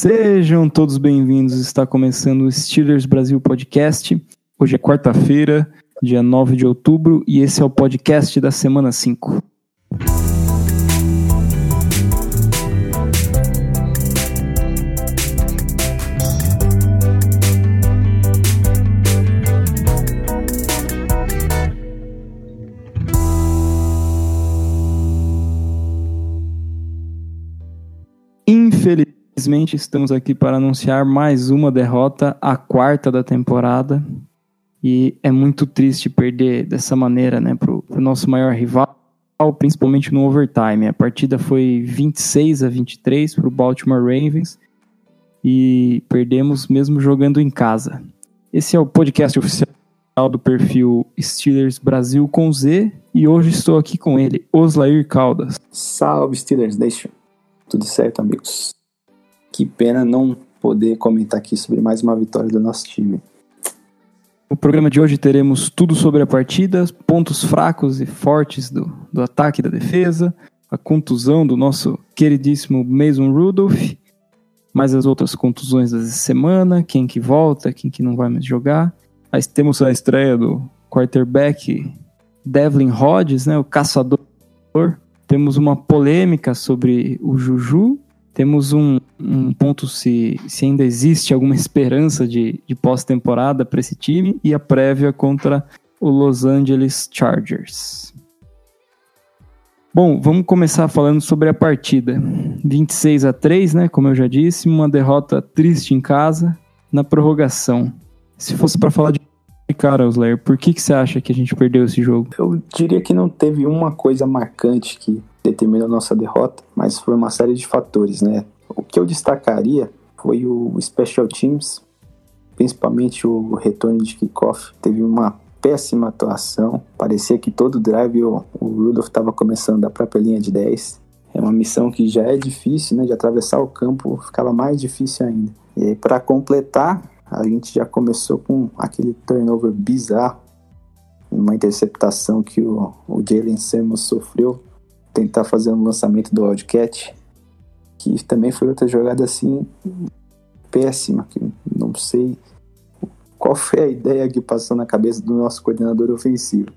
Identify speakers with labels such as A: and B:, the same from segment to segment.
A: Sejam todos bem-vindos. Está começando o Steelers Brasil Podcast. Hoje é quarta-feira, dia 9 de outubro, e esse é o podcast da semana 5. Infelizmente, estamos aqui para anunciar mais uma derrota, a quarta da temporada. E é muito triste perder dessa maneira, né, para o nosso maior rival, principalmente no overtime. A partida foi 26 a 23 para o Baltimore Ravens e perdemos mesmo jogando em casa. Esse é o podcast oficial do perfil Steelers Brasil com Z e hoje estou aqui com ele, Oslair Caldas.
B: Salve Steelers Nation. Tudo certo, amigos? Que pena não poder comentar aqui sobre mais uma vitória do nosso time.
A: No programa de hoje teremos tudo sobre a partida, pontos fracos e fortes do, do ataque e da defesa, a contusão do nosso queridíssimo Mason Rudolph, mais as outras contusões da semana, quem que volta, quem que não vai mais jogar. Temos a estreia do quarterback Devlin Hodges, né, o caçador. Temos uma polêmica sobre o Juju temos um, um ponto se, se ainda existe alguma esperança de, de pós-temporada para esse time e a prévia contra o Los Angeles Chargers. Bom, vamos começar falando sobre a partida. 26 a 3, né? Como eu já disse, uma derrota triste em casa na prorrogação. Se fosse para falar de cara, Osler, por que, que você acha que a gente perdeu esse jogo?
B: Eu diria que não teve uma coisa marcante que determinou nossa derrota, mas foi uma série de fatores, né? O que eu destacaria foi o Special Teams, principalmente o retorno de kickoff. Teve uma péssima atuação, parecia que todo drive o, o Rudolph estava começando da própria linha de 10. É uma missão que já é difícil, né? De atravessar o campo ficava mais difícil ainda. E para completar, a gente já começou com aquele turnover bizarro, uma interceptação que o, o Jalen Simmons sofreu tentar fazer um lançamento do Wildcat, que também foi outra jogada assim péssima, que não sei qual foi a ideia que passou na cabeça do nosso coordenador ofensivo.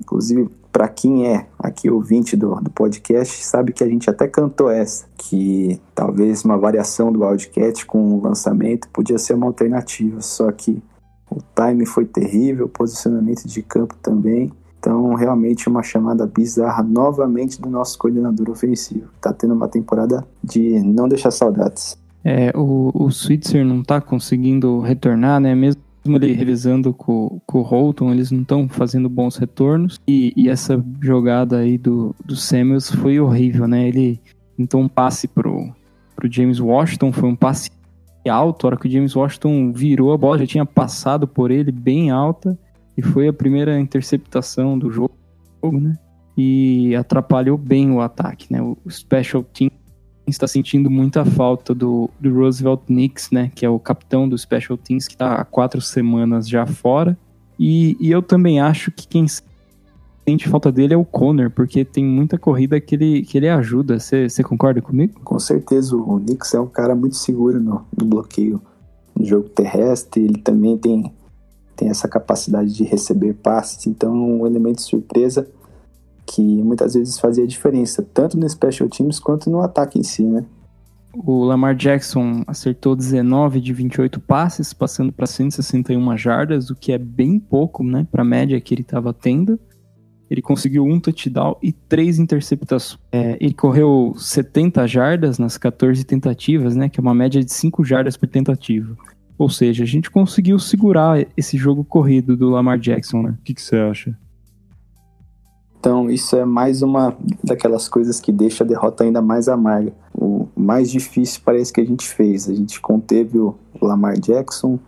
B: Inclusive, para quem é aqui ouvinte do, do podcast, sabe que a gente até cantou essa, que talvez uma variação do Wildcat com o lançamento podia ser uma alternativa, só que o time foi terrível, o posicionamento de campo também. Então, realmente uma chamada bizarra novamente do nosso coordenador ofensivo. Tá tendo uma temporada de não deixar saudades.
A: É, o, o Switzer não tá conseguindo retornar, né? Mesmo ele revisando com, com o Holton, eles não estão fazendo bons retornos. E, e, essa jogada aí do, do Samuels foi horrível, né? Ele então um passe pro, pro James Washington, foi um passe alto. A hora que o James Washington virou a bola, já tinha passado por ele bem alta e foi a primeira interceptação do jogo, né? E atrapalhou bem o ataque, né? O Special Team está sentindo muita falta do, do Roosevelt Nix, né? Que é o capitão do Special Teams, que está há quatro semanas já fora. E, e eu também acho que quem sente falta dele é o Conner, porque tem muita corrida que ele, que ele ajuda. Você concorda comigo?
B: Com certeza, o Nix é um cara muito seguro no, no bloqueio no jogo terrestre. Ele também tem tem essa capacidade de receber passes, então um elemento de surpresa que muitas vezes fazia diferença, tanto no special teams quanto no ataque em si, né?
A: O Lamar Jackson acertou 19 de 28 passes, passando para 161 jardas, o que é bem pouco, né, para a média que ele estava tendo. Ele conseguiu um touchdown e três interceptações. É, ele correu 70 jardas nas 14 tentativas, né, que é uma média de 5 jardas por tentativa. Ou seja, a gente conseguiu segurar esse jogo corrido do Lamar Jackson, né? O que, você acha?
B: Então, isso é mais uma daquelas coisas que deixa a derrota ainda mais amarga. O mais difícil parece que a gente fez. A gente conteve o Lamar Jackson,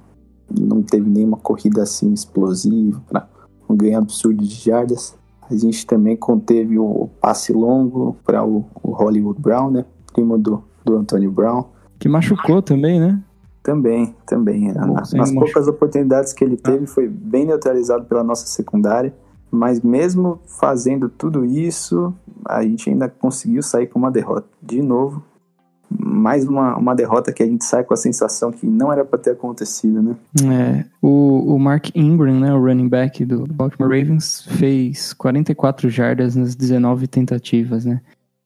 B: não teve nenhuma corrida assim explosiva para um ganho absurdo de jardas. A gente também conteve o passe longo para o, o, Hollywood Brown, né? Primo do, do Antonio Brown.
A: Que machucou também, né?
B: Também, também. Bom, Nas poucas oportunidades que ele teve, foi bem neutralizado pela nossa secundária. Mas mesmo fazendo tudo isso, a gente ainda conseguiu sair com uma derrota. De novo, mais uma, uma derrota que a gente sai com a sensação que não era para ter acontecido, né?
A: É, o, o Mark Ingram, né, o running back do Baltimore Ravens, fez 44 jardas nas 19 tentativas, né?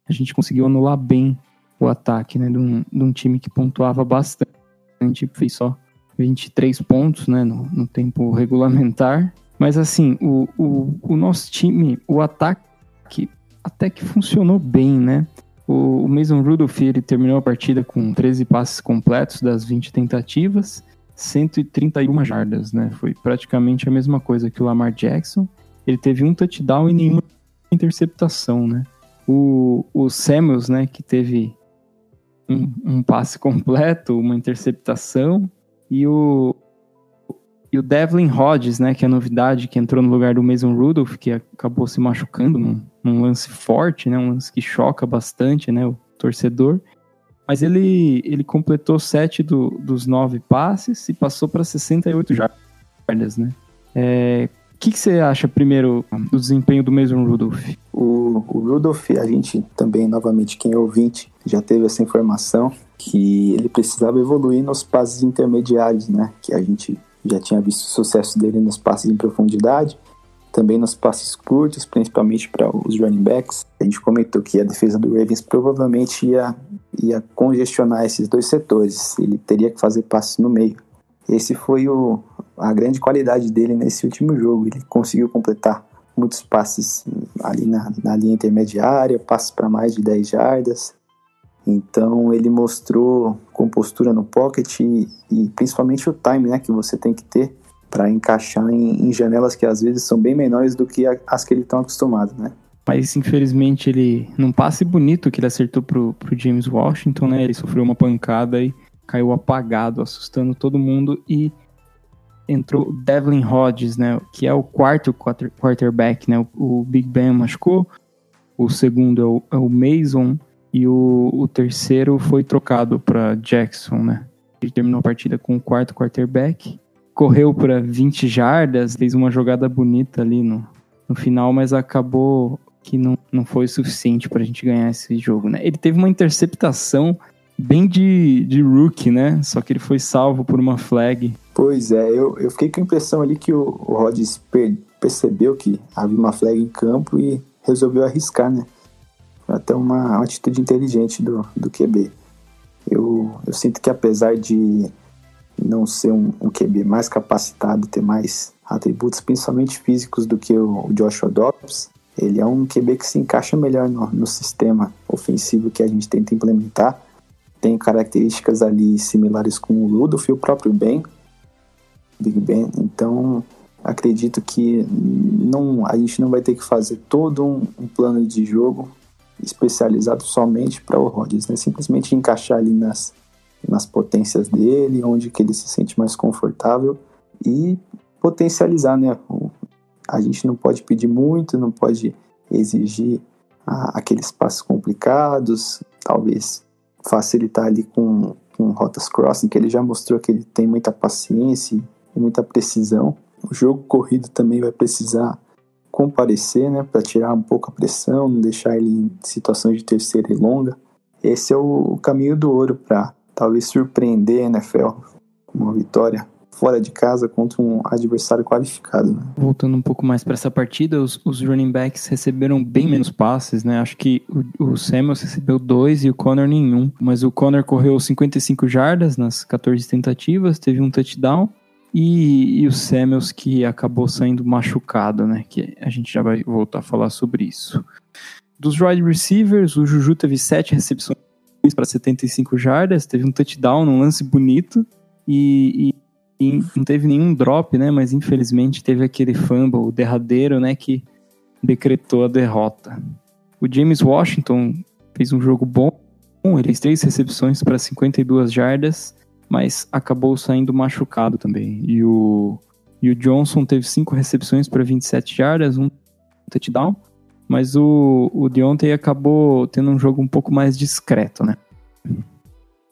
A: A gente conseguiu anular bem o ataque, né, de um, de um time que pontuava bastante, fez só 23 pontos, né, no, no tempo regulamentar. Mas assim, o, o, o nosso time, o ataque até que funcionou bem, né? O, Mason Rudolph ele terminou a partida com 13 passes completos das 20 tentativas, 131 jardas, né? Foi praticamente a mesma coisa que o Lamar Jackson. Ele teve um touchdown e nenhuma interceptação, né? O, o Samuels, né, que teve um, um passe completo, uma interceptação, e o, e o Devlin Hodges, né, que é a novidade, que entrou no lugar do Mason Rudolph, que acabou se machucando num, num lance forte, né, um lance que choca bastante, né, o torcedor. Mas ele, ele completou sete do, dos nove passes e passou para 68 jardas, né. É, o que, que, você acha, primeiro, do desempenho do Mason Rudolph?
B: O, o Rudolph, a gente também, novamente, quem é ouvinte, já teve essa informação que ele precisava evoluir nos passes intermediários, né? Que a gente já tinha visto o sucesso dele nos passes em profundidade, também nos passes curtos, principalmente para os running backs. A gente comentou que a defesa do Ravens provavelmente ia, ia congestionar esses dois setores, ele teria que fazer passes no meio. Esse foi o, a grande qualidade dele nesse último jogo, ele conseguiu completar muitos passes ali na, na linha intermediária, passes para mais de 10 jardas, então ele mostrou compostura no pocket e, e principalmente o time né, que você tem que ter para encaixar em, em, janelas que às vezes são bem menores do que a, as que ele está acostumado, né?
A: Mas infelizmente ele, num passe bonito que ele acertou pro, pro James Washington, né? Ele sofreu uma pancada e caiu apagado, assustando todo mundo e entrou Devlin Hodges, né? Que é o quarto quarterback, né? O, Big Ben machucou, o segundo é o, é o Mason e o, o terceiro foi trocado para Jackson, né? Ele terminou a partida com o quarto quarterback. Correu para 20 jardas, fez uma jogada bonita ali no, no final, mas acabou que não, não foi suficiente para a gente ganhar esse jogo, né? Ele teve uma interceptação bem de, de rookie, né? Só que ele foi salvo por uma flag.
B: Pois é, eu, eu fiquei com a impressão ali que o, o Rodgers percebeu que havia uma flag em campo e resolveu arriscar, né? até uma, uma atitude inteligente do, do QB. Eu, eu sinto que apesar de não ser um, um QB mais capacitado, ter mais atributos, principalmente físicos, do que o, o Joshua Dobbs, ele é um QB que se encaixa melhor no, no sistema ofensivo que a gente tenta implementar. Tem características ali similares com o Rudolph e o próprio Ben, Big Ben. Então, acredito que não, a gente não vai ter que fazer todo um, um plano de jogo especializado somente para o Rodgers, né? Simplesmente encaixar ali nas, nas potências dele, onde que ele se sente mais confortável e potencializar, né? A gente não pode pedir muito, não pode exigir ah, aqueles passos complicados, talvez facilitar ali com, com rotas crossing, que ele já mostrou que ele tem muita paciência e muita precisão. O jogo corrido também vai precisar comparecer, né, para tirar um pouco a pressão, não deixar ele em situações de terceira e longa. Esse é o caminho do ouro para talvez surpreender a NFL com uma vitória fora de casa contra um adversário qualificado. Né?
A: Voltando um pouco mais para essa partida, os, os, running backs receberam bem menos passes, né? Acho que o, o Samuels recebeu dois e o Connor nenhum, mas o Connor correu 55 jardas nas 14 tentativas, teve um touchdown e, e o Samuels que acabou saindo machucado, né? Que a gente já vai voltar a falar sobre isso. Dos wide receivers, o Juju teve sete recepções para 75 jardas, teve um touchdown num lance bonito e, e, e, não teve nenhum drop, né? Mas infelizmente teve aquele fumble, derradeiro, né? Que decretou a derrota. O James Washington fez um jogo bom, ele fez três recepções para 52 jardas mas acabou saindo machucado também. E o, e o Johnson teve cinco recepções para 27 jardas, um touchdown, mas o, o Deontay acabou tendo um jogo um pouco mais discreto, né?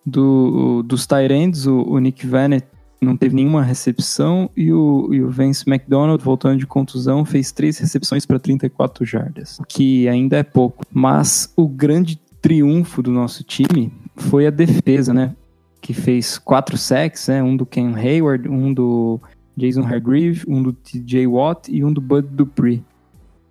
A: Do, dos Tyrands, o, o Nick Vanett não teve nenhuma recepção e o, e o Vance McDonald, voltando de contusão, fez três recepções para 34 jardas, que ainda é pouco. Mas o grande triunfo do nosso time foi a defesa, né? Que fez quatro sacks, né? Um do Ken Hayward, um do Jason Hargreave, um do TJ Watt e um do Bud Dupree.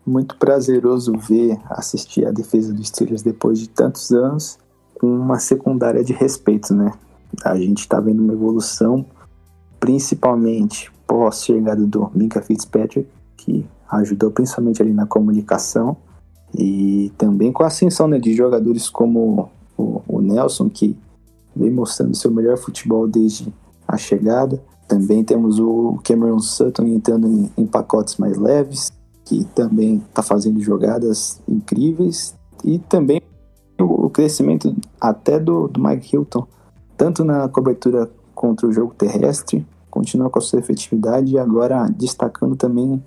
B: Muito prazeroso ver, assistir a defesa dos Steelers depois de tantos anos com uma secundária de respeito, né? A gente está vendo uma evolução, principalmente pós-chegada do Minka Fitzpatrick, que ajudou principalmente ali na comunicação, e também com a ascensão né, de jogadores como o, o Nelson, que vem mostrando seu melhor futebol desde a chegada. Também temos o Cameron Sutton entrando em, em pacotes mais leves, que também está fazendo jogadas incríveis. E também o, o crescimento até do, do Mike Hilton, tanto na cobertura contra o jogo terrestre, continua com a sua efetividade e agora destacando também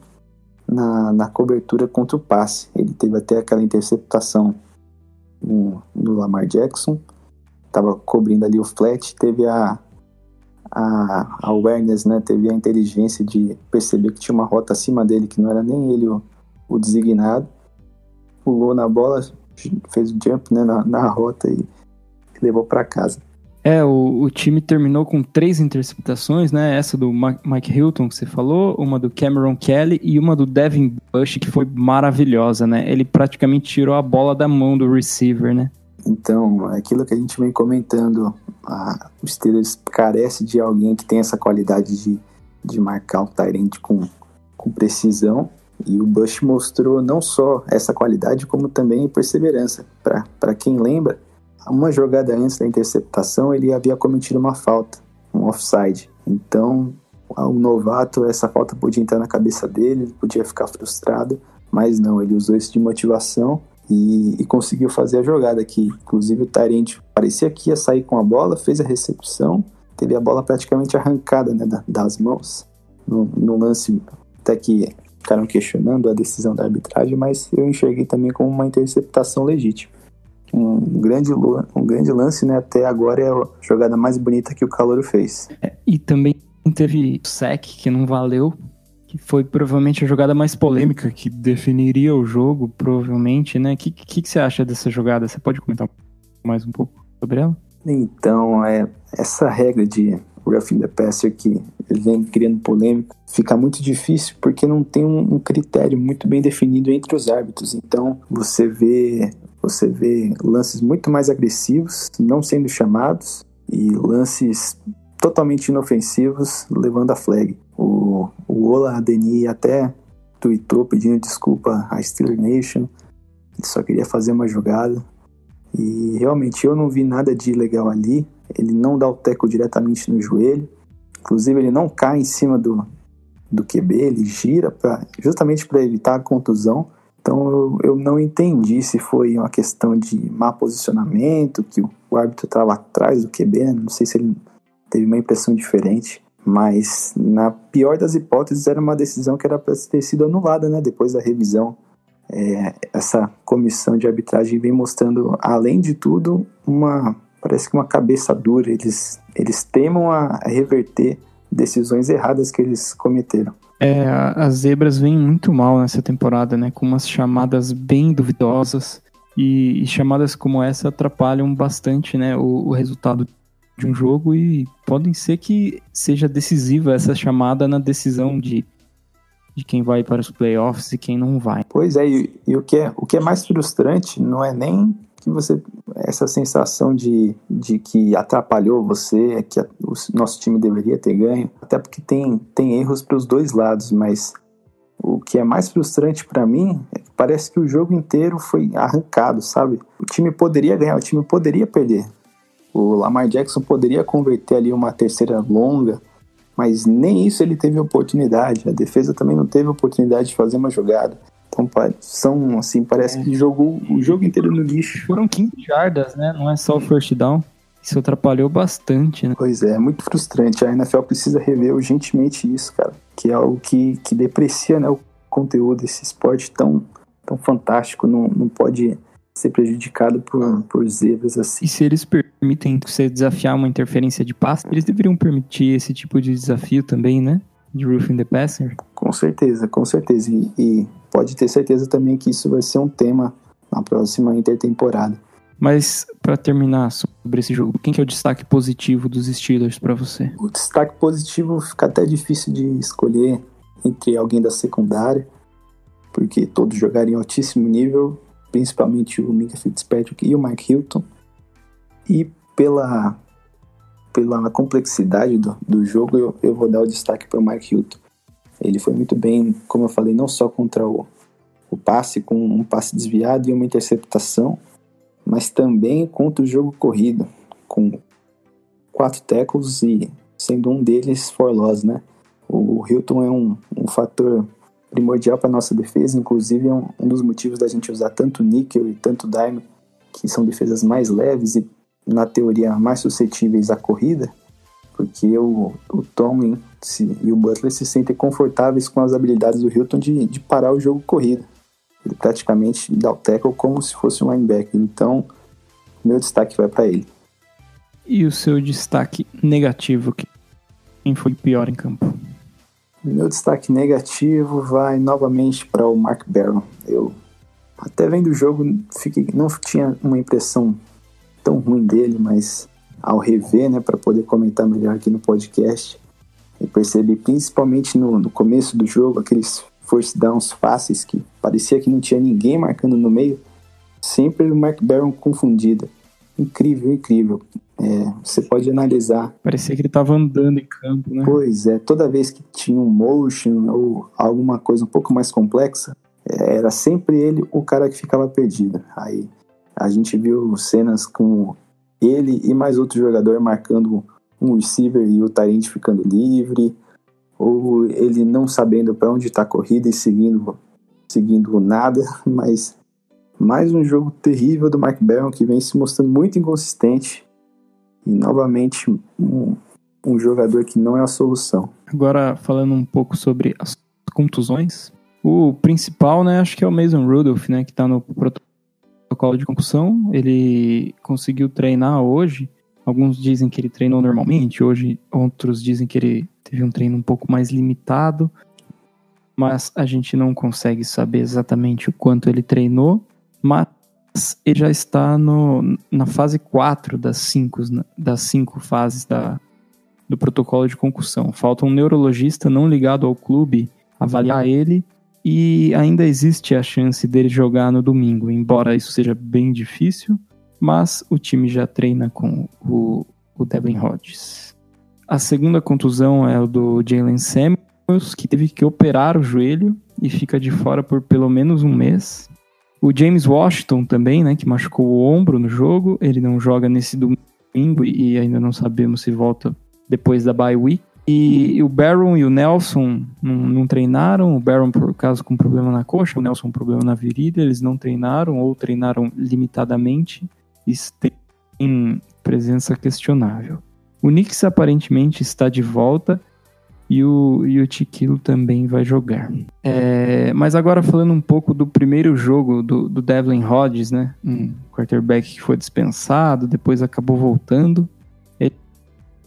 B: na, na cobertura contra o passe. Ele teve até aquela interceptação no, Lamar Jackson, estava cobrindo ali o flat, teve a, a, a awareness, né, teve a inteligência de perceber que tinha uma rota acima dele, que não era nem ele o, o designado, pulou na bola, fez o jump né, na, na rota e levou para casa.
A: É, o, o, time terminou com três interceptações, né? Essa do Mike Hilton que você falou, uma do Cameron Kelly e uma do Devin Bush, que foi maravilhosa, né? Ele praticamente tirou a bola da mão do receiver, né?
B: Então, aquilo que a gente vem comentando, a, o Steelers carece de alguém que tem essa qualidade de, de marcar o Tyrant com, com precisão. E o Bush mostrou não só essa qualidade, como também perseverança. Para quem lembra, uma jogada antes da interceptação, ele havia cometido uma falta, um offside. Então, o novato, essa falta podia entrar na cabeça dele, ele podia ficar frustrado, mas não, ele usou isso de motivação e, e conseguiu fazer a jogada aqui. Inclusive, o Tarente parecia que ia sair com a bola, fez a recepção, teve a bola praticamente arrancada né, das mãos no, no lance, até que ficaram questionando a decisão da arbitragem, mas eu enxerguei também como uma interceptação legítima um grande, um grande lance, né? Até agora é a jogada mais bonita que o Calouro fez.
A: É, e também teve o sec que não valeu, que foi provavelmente a jogada mais polêmica que definiria o jogo, provavelmente, né? O que, que, que, você acha dessa jogada? Você pode comentar mais um pouco sobre ela?
B: Então, é, essa regra de roughing the passer que vem criando polêmica, fica muito difícil porque não tem um, um critério muito bem definido entre os árbitros. Então, você vê você vê lances muito mais agressivos não sendo chamados e lances totalmente inofensivos levando a flag. O, o Ola Adeni até tweetou pedindo desculpa à Steeler Nation, ele só queria fazer uma jogada. E realmente eu não vi nada de ilegal ali. Ele não dá o teco diretamente no joelho. Inclusive ele não cai em cima do, do QB, ele gira pra, justamente para evitar a contusão. Então eu, eu não entendi se foi uma questão de má posicionamento, que o, árbitro estava atrás do QB, né? não sei se ele teve uma impressão diferente, mas na pior das hipóteses era uma decisão que era para ter sido anulada, né, depois da revisão. É, essa comissão de arbitragem vem mostrando, além de tudo, uma parece que uma cabeça dura. Eles eles temam a reverter decisões erradas que eles cometeram.
A: É, as zebras vêm muito mal nessa temporada, né? Com umas chamadas bem duvidosas. E, e chamadas como essa atrapalham bastante, né? O, o, resultado de um jogo e podem ser que seja decisiva essa chamada na decisão de, de quem vai para os playoffs e quem não vai.
B: Pois é, e, e o, que é, o que é mais frustrante não é nem que você essa sensação de, de que atrapalhou você, que a, o nosso time deveria ter ganho, até porque tem, tem erros para os dois lados, mas o que é mais frustrante para mim é que parece que o jogo inteiro foi arrancado, sabe? O time poderia ganhar, o time poderia perder. O Lamar Jackson poderia converter ali uma terceira longa, mas nem isso ele teve oportunidade. A defesa também não teve oportunidade de fazer uma jogada. São, assim, parece é. que jogou o jogo inteiro no lixo.
A: Foram 15 jardas, né? Não é só o first down. Isso atrapalhou bastante, né?
B: Pois é, é muito frustrante. A NFL precisa rever urgentemente isso, cara. Que é algo que, que deprecia né, o conteúdo desse esporte tão, tão fantástico. Não, não pode ser prejudicado por, por zebras assim.
A: E se eles permitem você desafiar uma interferência de passe, eles deveriam permitir esse tipo de desafio também, né? De roofing the passer?
B: Com certeza, com certeza. E, e pode ter certeza também que isso vai ser um tema na próxima intertemporada.
A: Mas para terminar sobre esse jogo, quem que é o destaque positivo dos Steelers para você?
B: O destaque positivo fica até difícil de escolher entre alguém da secundária, porque todos jogaram em altíssimo nível, principalmente o Mika Fitzpatrick e o Mike Hilton. E pela pela complexidade do, do jogo, eu, eu vou dar o destaque para o Mike Hilton. Ele foi muito bem, como eu falei, não só contra o, o passe, com um passe desviado e uma interceptação, mas também contra o jogo corrido, com quatro tackles e sendo um deles for loss, né? O Hilton é um, um fator primordial para nossa defesa, inclusive é um, um, dos motivos da gente usar tanto níquel e tanto dime, que são defesas mais leves e, na teoria, mais suscetíveis à corrida, porque o, o Tomlin se, e o Butler se sentem confortáveis com as habilidades do Hilton de, de parar o jogo corrido. Ele praticamente dá o tackle como se fosse um linebacker. Então, meu destaque vai para ele.
A: E o seu destaque negativo? Quem foi pior em campo?
B: Meu destaque negativo vai novamente para o Mark Barron. Eu, até vendo o jogo, fiquei, não tinha uma impressão tão ruim dele, mas ao rever, né, para poder comentar melhor aqui no podcast, eu percebi principalmente no, no começo do jogo aqueles force downs fáceis que parecia que não tinha ninguém marcando no meio, sempre o Mark Barron confundido. Incrível, incrível. É, você pode analisar.
A: Parecia que ele estava andando em campo, né?
B: Pois é, toda vez que tinha um motion ou alguma coisa um pouco mais complexa, é, era sempre ele o cara que ficava perdido. Aí a gente viu cenas com ele e mais outro jogador marcando um receiver e o Tyrant ficando livre ou ele não sabendo para onde está a corrida e seguindo, seguindo nada, mas mais um jogo terrível do Mark Barron que vem se mostrando muito inconsistente e novamente um, um jogador que não é a solução.
A: Agora falando um pouco sobre as contusões, o principal, né, acho que é o Mason Rudolph, né, que está no protocolo de concussão. Ele conseguiu treinar hoje. Alguns dizem que ele treinou normalmente, hoje outros dizem que ele teve um treino um pouco mais limitado, mas a gente não consegue saber exatamente o quanto ele treinou, mas ele já está no, na fase 4 das 5 das cinco fases da, do protocolo de concussão. Falta um neurologista não ligado ao clube avaliar ele e ainda existe a chance dele jogar no domingo, embora isso seja bem difícil, mas o time já treina com o, o Devin Hodges. A segunda contusão é o do Jalen Samuels, que teve que operar o joelho e fica de fora por pelo menos um mês. O James Washington também, né, que machucou o ombro no jogo, ele não joga nesse domingo e ainda não sabemos se volta depois da bye week. E o Baron e o Nelson não, não, treinaram, o Baron por causa com problema na coxa, o Nelson problema na virilha, eles não treinaram ou treinaram limitadamente. Isso tem presença questionável. O Knicks aparentemente está de volta e o, e o Tiquilo também vai jogar. É, mas agora falando um pouco do primeiro jogo do, do Devlin Hodges, né? Um quarterback que foi dispensado, depois acabou voltando. Ele,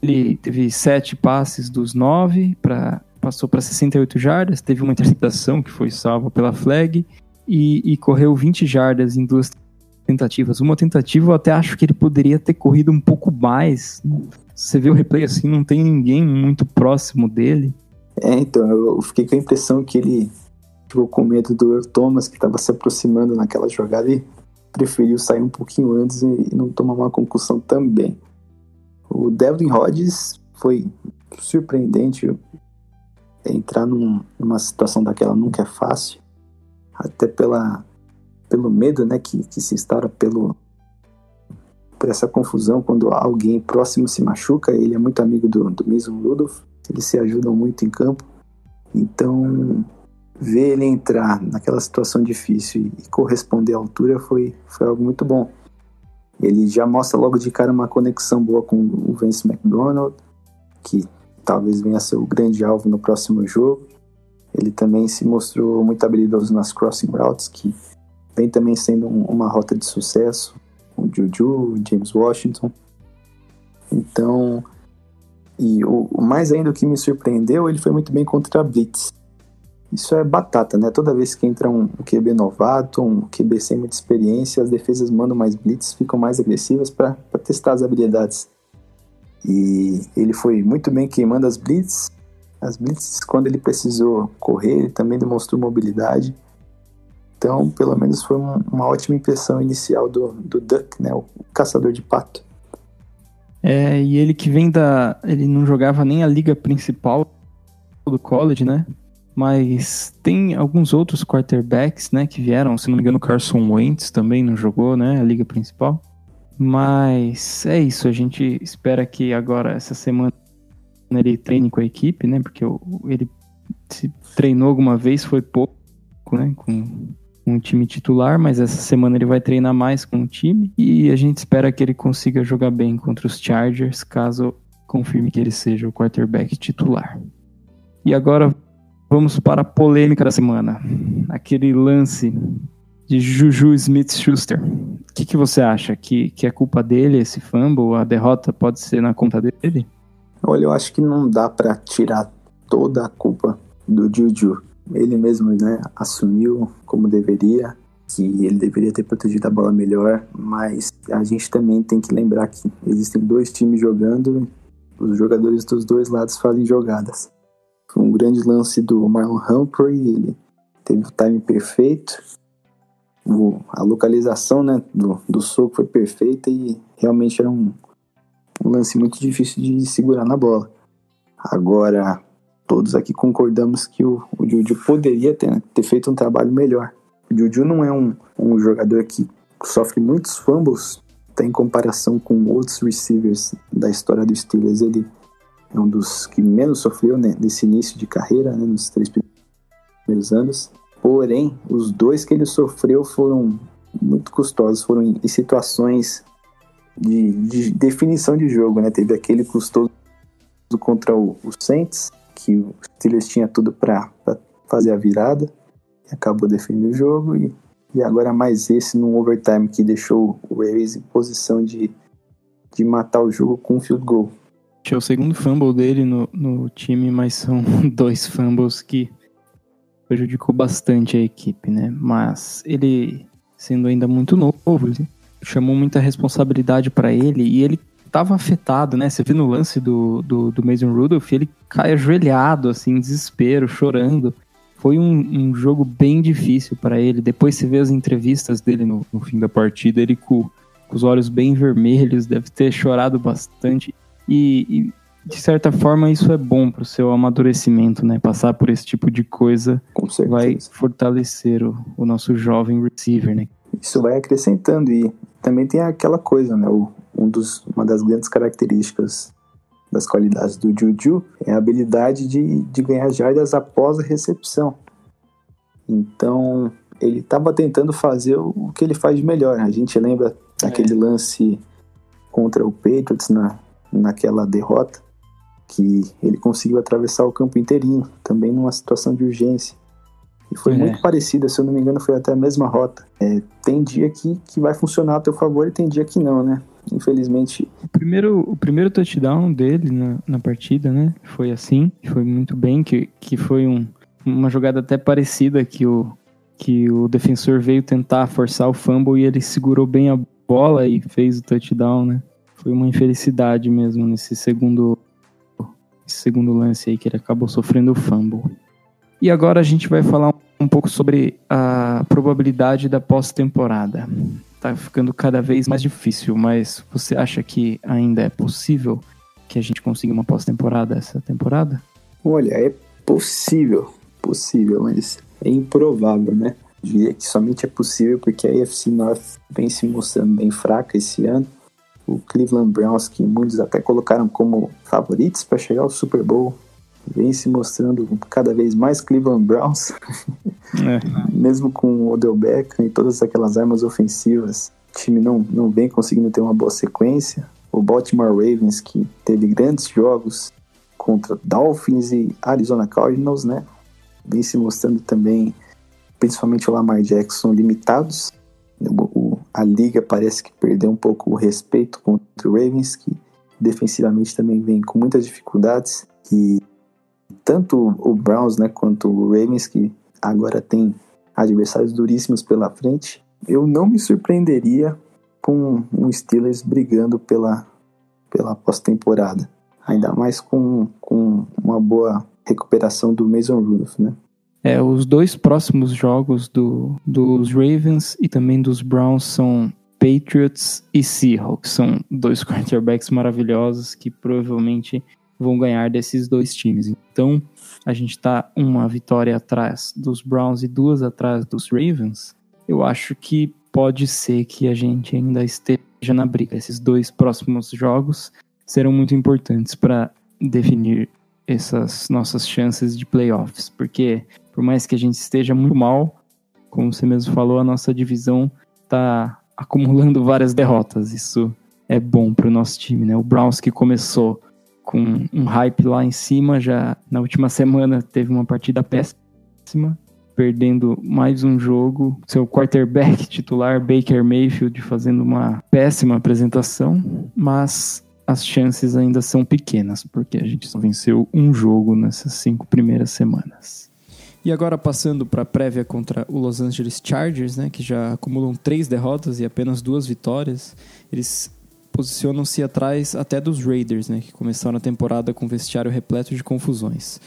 A: ele teve sete passes dos nove, pra, passou para 68 jardas, teve uma interceptação que foi salva pela flag e, e correu 20 jardas em duas tentativas. Uma tentativa eu até acho que ele poderia ter corrido um pouco mais. Você vê o replay assim, não tem ninguém muito próximo dele.
B: É, então, eu fiquei com a impressão que ele ficou com medo do Earl Thomas, que estava se aproximando naquela jogada e preferiu sair um pouquinho antes e não tomar uma concussão também. O Devlin Hodges foi surpreendente. Entrar num, numa situação daquela nunca é fácil, até pela, pelo medo né, que, que se instaura pelo, por essa confusão quando alguém próximo se machuca. Ele é muito amigo do, do Mason Rudolph, eles se ajudam muito em campo. Então, ver ele entrar naquela situação difícil e, e corresponder à altura foi, foi algo muito bom. Ele já mostra logo de cara uma conexão boa com o Vince McDonald, que talvez venha a ser o grande alvo no próximo jogo. Ele também se mostrou muito habilidoso nas crossing routes, que vem também sendo um, uma rota de sucesso o Juju, James Washington. Então, e o, o, mais ainda o que me surpreendeu, ele foi muito bem contra a Blitz. isso é batata, né? Toda vez que entra um QB novato, um QB sem muita experiência, as defesas mandam mais blitz, ficam mais agressivas para testar as habilidades. E ele foi muito bem queimando as blitz. As blitz, quando ele precisou correr, ele também demonstrou mobilidade. Então, pelo menos foi uma, ótima impressão inicial do, do Duck, né? O caçador de pato.
A: É, e ele que vem da. Ele não jogava nem a liga principal do college, né? Mas tem alguns outros quarterbacks, né, que vieram. Se não me engano, Carson Wentz também não jogou, né, a liga principal. Mas é isso, a gente espera que agora, essa semana, ele treine com a equipe, né, porque ele se treinou alguma vez, foi pouco, né, com um time titular, mas essa semana ele vai treinar mais com o time e a gente espera que ele consiga jogar bem contra os Chargers, caso confirme que ele seja o quarterback titular. E agora Vamos para a polêmica da semana. Aquele lance de Juju Smith-Schuster. O que, que você acha? Que, que é culpa dele esse fumble? A derrota pode ser na conta dele?
B: Olha, eu acho que não dá para tirar toda a culpa do Juju. Ele mesmo né, assumiu como deveria, que ele deveria ter protegido a bola melhor, mas a gente também tem que lembrar que existem dois times jogando, os jogadores dos dois lados fazem jogadas. Foi um grande lance do Marlon Humphrey, ele teve o time perfeito, o, a localização né, do, do soco foi perfeita e realmente era um, um lance muito difícil de segurar na bola. Agora, todos aqui concordamos que o, o Juju poderia ter, né, ter feito um trabalho melhor. O Juju não é um, um jogador que sofre muitos fumbles tá, em comparação com outros receivers da história do Steelers. Ele é um dos que menos sofreu né, nesse início de carreira, né, nos três primeiros anos. Porém, os dois que ele sofreu foram muito custosos, foram em, situações de, de, definição de jogo, né? Teve aquele custoso contra o, o Saints, que o Steelers tinha tudo para fazer a virada, acabou defendendo o jogo, e, e agora mais esse no overtime que deixou o Ravens em posição de, de matar o jogo com um field goal.
A: É o segundo fumble dele no, no time, mas são dois fumbles que prejudicou bastante a equipe, né? Mas ele, sendo ainda muito novo, chamou muita responsabilidade para ele e ele estava afetado, né? Você viu no lance do, do, do Mason Rudolph, ele cai ajoelhado, assim, em desespero, chorando. Foi um, um jogo bem difícil para ele. Depois você vê as entrevistas dele no, no fim da partida, ele com, com os olhos bem vermelhos, deve ter chorado bastante. E, e de certa forma isso é bom para o seu amadurecimento, né? Passar por esse tipo de coisa vai fortalecer o, o, nosso jovem receiver, né?
B: Isso vai acrescentando e também tem aquela coisa, né? O, um dos, uma das grandes características das qualidades do Juju é a habilidade de, de ganhar jardas após a recepção. Então, ele estava tentando fazer o que ele faz de melhor. Né? A gente lembra daquele é. lance contra o Patriots na, naquela derrota, que ele conseguiu atravessar o campo inteirinho, também numa situação de urgência. E foi é. muito parecida, se eu não me engano, foi até a mesma rota. É, tem dia que, que vai funcionar a teu favor e tem dia que não, né? Infelizmente.
A: O primeiro, o primeiro touchdown dele na, na partida, né? Foi assim, foi muito bem, que, que foi um, uma jogada até parecida que o, que o defensor veio tentar forçar o fumble e ele segurou bem a bola e fez o touchdown, né? foi uma infelicidade mesmo nesse segundo, segundo lance aí que ele acabou sofrendo o fumble. E agora a gente vai falar um pouco sobre a probabilidade da pós-temporada. Tá ficando cada vez mais difícil, mas você acha que ainda é possível que a gente consiga uma pós-temporada essa temporada?
B: Olha, é possível, possível, mas é improvável, né? Eu diria que somente é possível porque a AFC North vem se mostrando bem fraca esse ano o Cleveland Browns, que muitos até colocaram como favoritos para chegar ao Super Bowl, vem se mostrando cada vez mais Cleveland Browns, é. mesmo com o Odell Beckham e todas aquelas armas ofensivas, o time não, não vem conseguindo ter uma boa sequência. O Baltimore Ravens, que teve grandes jogos contra Dolphins e Arizona Cardinals, né? Vem se mostrando também, principalmente o Lamar Jackson, limitados. O, a liga parece que perdeu um pouco o respeito contra o Ravens, que defensivamente também vem com muitas dificuldades e tanto o Browns, né, quanto o Ravens, que agora tem adversários duríssimos pela frente, eu não me surpreenderia com um Steelers brigando pela, pela pós-temporada. Ainda mais com, com uma boa recuperação do Mason Rudolph, né?
A: É, os dois próximos jogos do, dos Ravens e também dos Browns são Patriots e Seahawks. São dois quarterbacks maravilhosos que provavelmente vão ganhar desses dois times. Então, a gente está uma vitória atrás dos Browns e duas atrás dos Ravens. Eu acho que pode ser que a gente ainda esteja na briga. Esses dois próximos jogos serão muito importantes para definir essas nossas chances de playoffs, porque por mais que a gente esteja muito mal, como você mesmo falou, a nossa divisão está acumulando várias derrotas. Isso é bom para o nosso time, né? O Browns que começou com um hype lá em cima, já na última semana teve uma partida péssima, perdendo mais um jogo. Seu quarterback titular, Baker Mayfield, fazendo uma péssima apresentação, mas as chances ainda são pequenas, porque a gente só venceu um jogo nessas cinco primeiras semanas. E agora passando para a prévia contra o Los Angeles Chargers, né, que já acumulam três derrotas e apenas duas vitórias, eles posicionam-se atrás até dos Raiders, né, que começaram a temporada com vestiário repleto de confusões.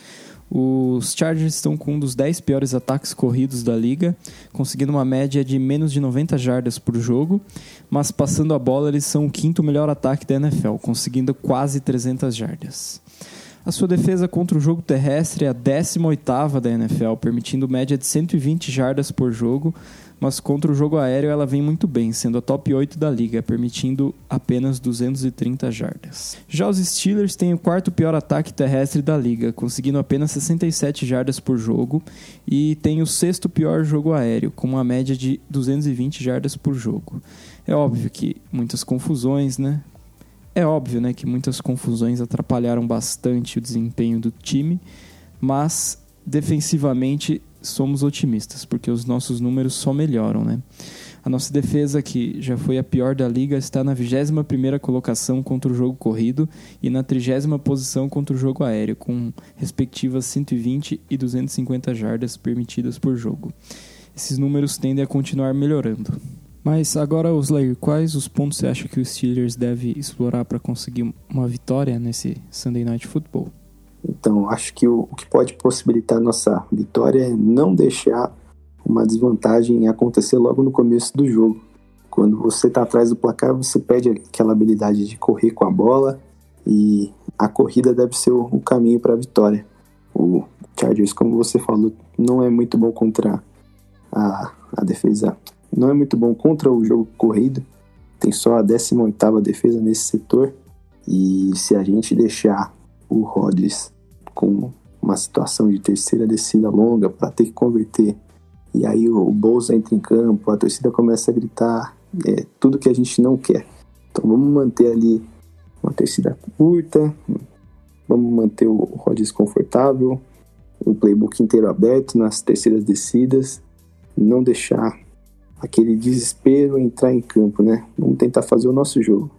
A: Os Chargers estão com um dos 10 piores ataques corridos da liga, conseguindo uma média de menos de 90 jardas por jogo, mas passando a bola eles são o quinto melhor ataque da NFL, conseguindo quase 300 jardas. A sua defesa contra o jogo terrestre é a 18ª da NFL, permitindo média de 120 jardas por jogo, mas contra o jogo aéreo ela vem muito bem, sendo a top 8 da liga, permitindo apenas 230 jardas. Já os Steelers têm o quarto pior ataque terrestre da liga, conseguindo apenas 67 jardas por jogo, e tem o sexto pior jogo aéreo, com uma média de 220 jardas por jogo. É óbvio que muitas confusões, né? É óbvio, né, que muitas confusões atrapalharam bastante o desempenho do time, mas defensivamente somos otimistas, porque os nossos números só melhoram, né? A nossa defesa, que já foi a pior da liga, está na 21ª colocação contra o jogo corrido e na 30 posição contra o jogo aéreo, com respectivas 120 e 250 jardas permitidas por jogo. Esses números tendem a continuar melhorando. Mas agora, Slayer, quais os pontos você acha que o Steelers deve explorar para conseguir uma vitória nesse Sunday Night Football?
B: Então, acho que o, o que pode possibilitar nossa vitória é não deixar uma desvantagem acontecer logo no começo do jogo. Quando você está atrás do placar, você perde aquela habilidade de correr com a bola e a corrida deve ser o, o caminho para a vitória. O Chargers, como você falou, não é muito bom contra a, a defesa, não é muito bom contra o jogo corrido. Tem só a 18ª defesa nesse setor e se a gente deixar o Rodgers com uma situação de terceira descida longa para ter que converter. E aí o, Bolsa entra em campo, a torcida começa a gritar, é tudo que a gente não quer. Então vamos manter ali uma torcida curta, vamos manter o Rodgers confortável, o playbook inteiro aberto nas terceiras descidas, não deixar aquele desespero entrar em campo, né? Vamos tentar fazer o nosso jogo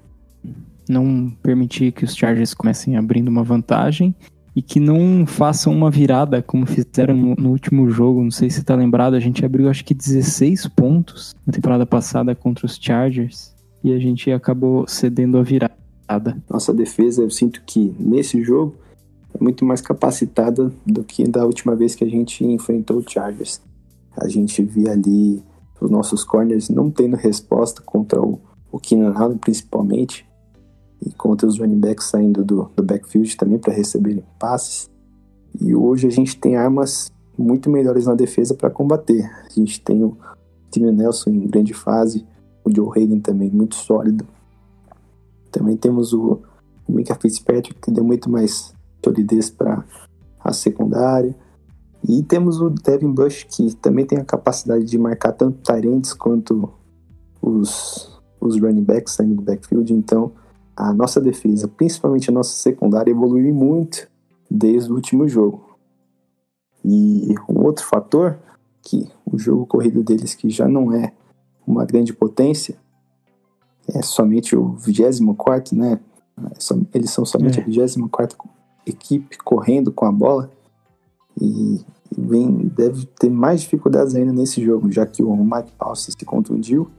A: não permitir que os Chargers comecem abrindo uma vantagem e que não façam uma virada como fizeram no, no, último jogo. Não sei se tá lembrado, a gente abriu acho que 16 pontos na temporada passada contra os Chargers e a gente acabou cedendo a virada.
B: Nossa defesa, eu sinto que nesse jogo é muito mais capacitada do que da última vez que a gente enfrentou o Chargers. A gente via ali os nossos corners não tendo resposta contra o, o Keenan Allen, principalmente e contra os running backs saindo do, do backfield também para receberem passes. E hoje a gente tem armas muito melhores na defesa para combater. A gente tem o Tim Nelson em grande fase, o Joe Hayden também muito sólido. Também temos o, o Mika Fitzpatrick que deu muito mais solidez para a secundária. E temos o Devin Bush que também tem a capacidade de marcar tanto Tyrants quanto os, os running backs saindo do backfield. Então a nossa defesa, principalmente a nossa secundária, evoluiu muito desde o último jogo. E um outro fator, que o jogo corrido deles, que já não é uma grande potência, é somente o 24, né? Eles são somente é. a 24 equipe correndo com a bola. e vem, deve ter mais dificuldades ainda nesse jogo, já que o Mike Paulson se contundiu.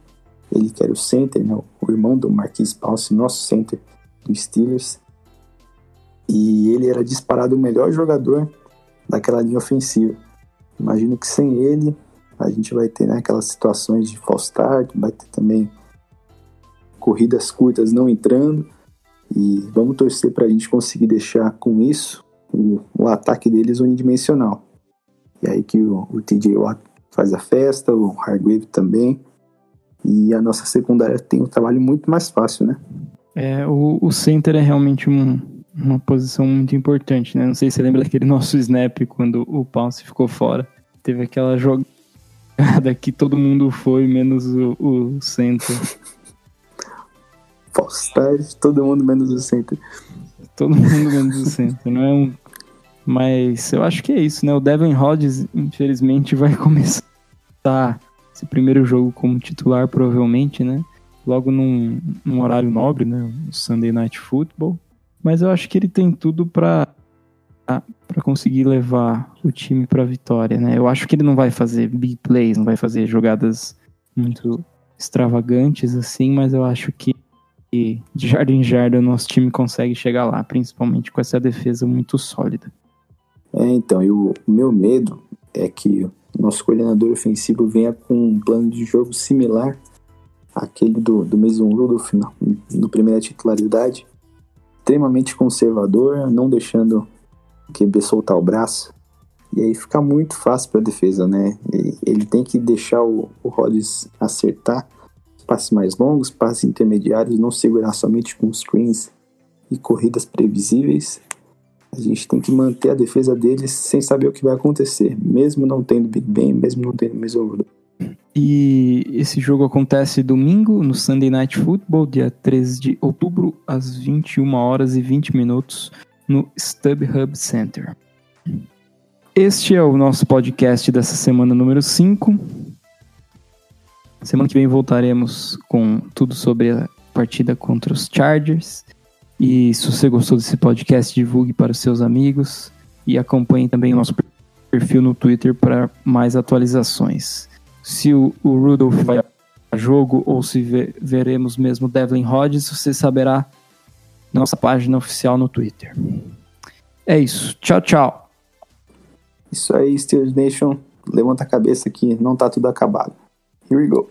B: Ele que era o center, né, o irmão do Marquis Paulson, nosso center do Steelers. E ele era disparado o melhor jogador daquela linha ofensiva. Imagino que sem ele a gente vai ter né, aquelas situações de false start, vai ter também corridas curtas não entrando. E vamos torcer para a gente conseguir deixar com isso o, o, ataque deles unidimensional. E aí que o, o TJ Watt faz a festa, o Hargrave também. E a nossa secundária tem um trabalho muito mais fácil, né?
A: É, o, o center é realmente um, uma posição muito importante, né? Não sei se você lembra daquele nosso snap quando o Pounce ficou fora. Teve aquela jogada que todo mundo foi, menos o, o center.
B: False todo mundo menos o center.
A: Todo mundo menos o center, não é um... Mas eu acho que é isso, né? O Devin Rodgers, infelizmente, vai começar esse primeiro jogo como titular, provavelmente, né? Logo num, num horário nobre, né? Sunday Night Football. Mas eu acho que ele tem tudo para para conseguir levar o time para vitória, né? Eu acho que ele não vai fazer big plays, não vai fazer jogadas muito extravagantes assim, mas eu acho que de jardim em jardim o nosso time consegue chegar lá, principalmente com essa defesa muito sólida.
B: É, então, e o meu medo é que nosso coordenador ofensivo venha com um plano de jogo similar àquele do, do Mason Rudolph no, no primeira titularidade, extremamente conservador, não deixando o QB soltar o braço. E aí fica muito fácil para a defesa, né? Ele tem que deixar o, o Rodgers acertar passes mais longos, passes intermediários, não segurar somente com screens e corridas previsíveis. A gente tem que manter a defesa deles sem saber o que vai acontecer, mesmo não tendo Big Ben, mesmo não tendo Mesouro.
A: E esse jogo acontece domingo no Sunday Night Football, dia 13 de outubro, às 21 horas e 20 minutos, no StubHub Center. Este é o nosso podcast dessa semana número 5. Semana que vem voltaremos com tudo sobre a partida contra os Chargers. E se você gostou desse podcast, divulgue para os seus amigos e acompanhe também o nosso perfil no Twitter para mais atualizações se o, o Rudolph vai a jogo ou se ve, veremos mesmo Devlin Hodges, você saberá na nossa página oficial no Twitter. É isso. Tchau, tchau.
B: Isso aí, Steelers Nation. Levanta a cabeça que não tá tudo acabado. Here we go.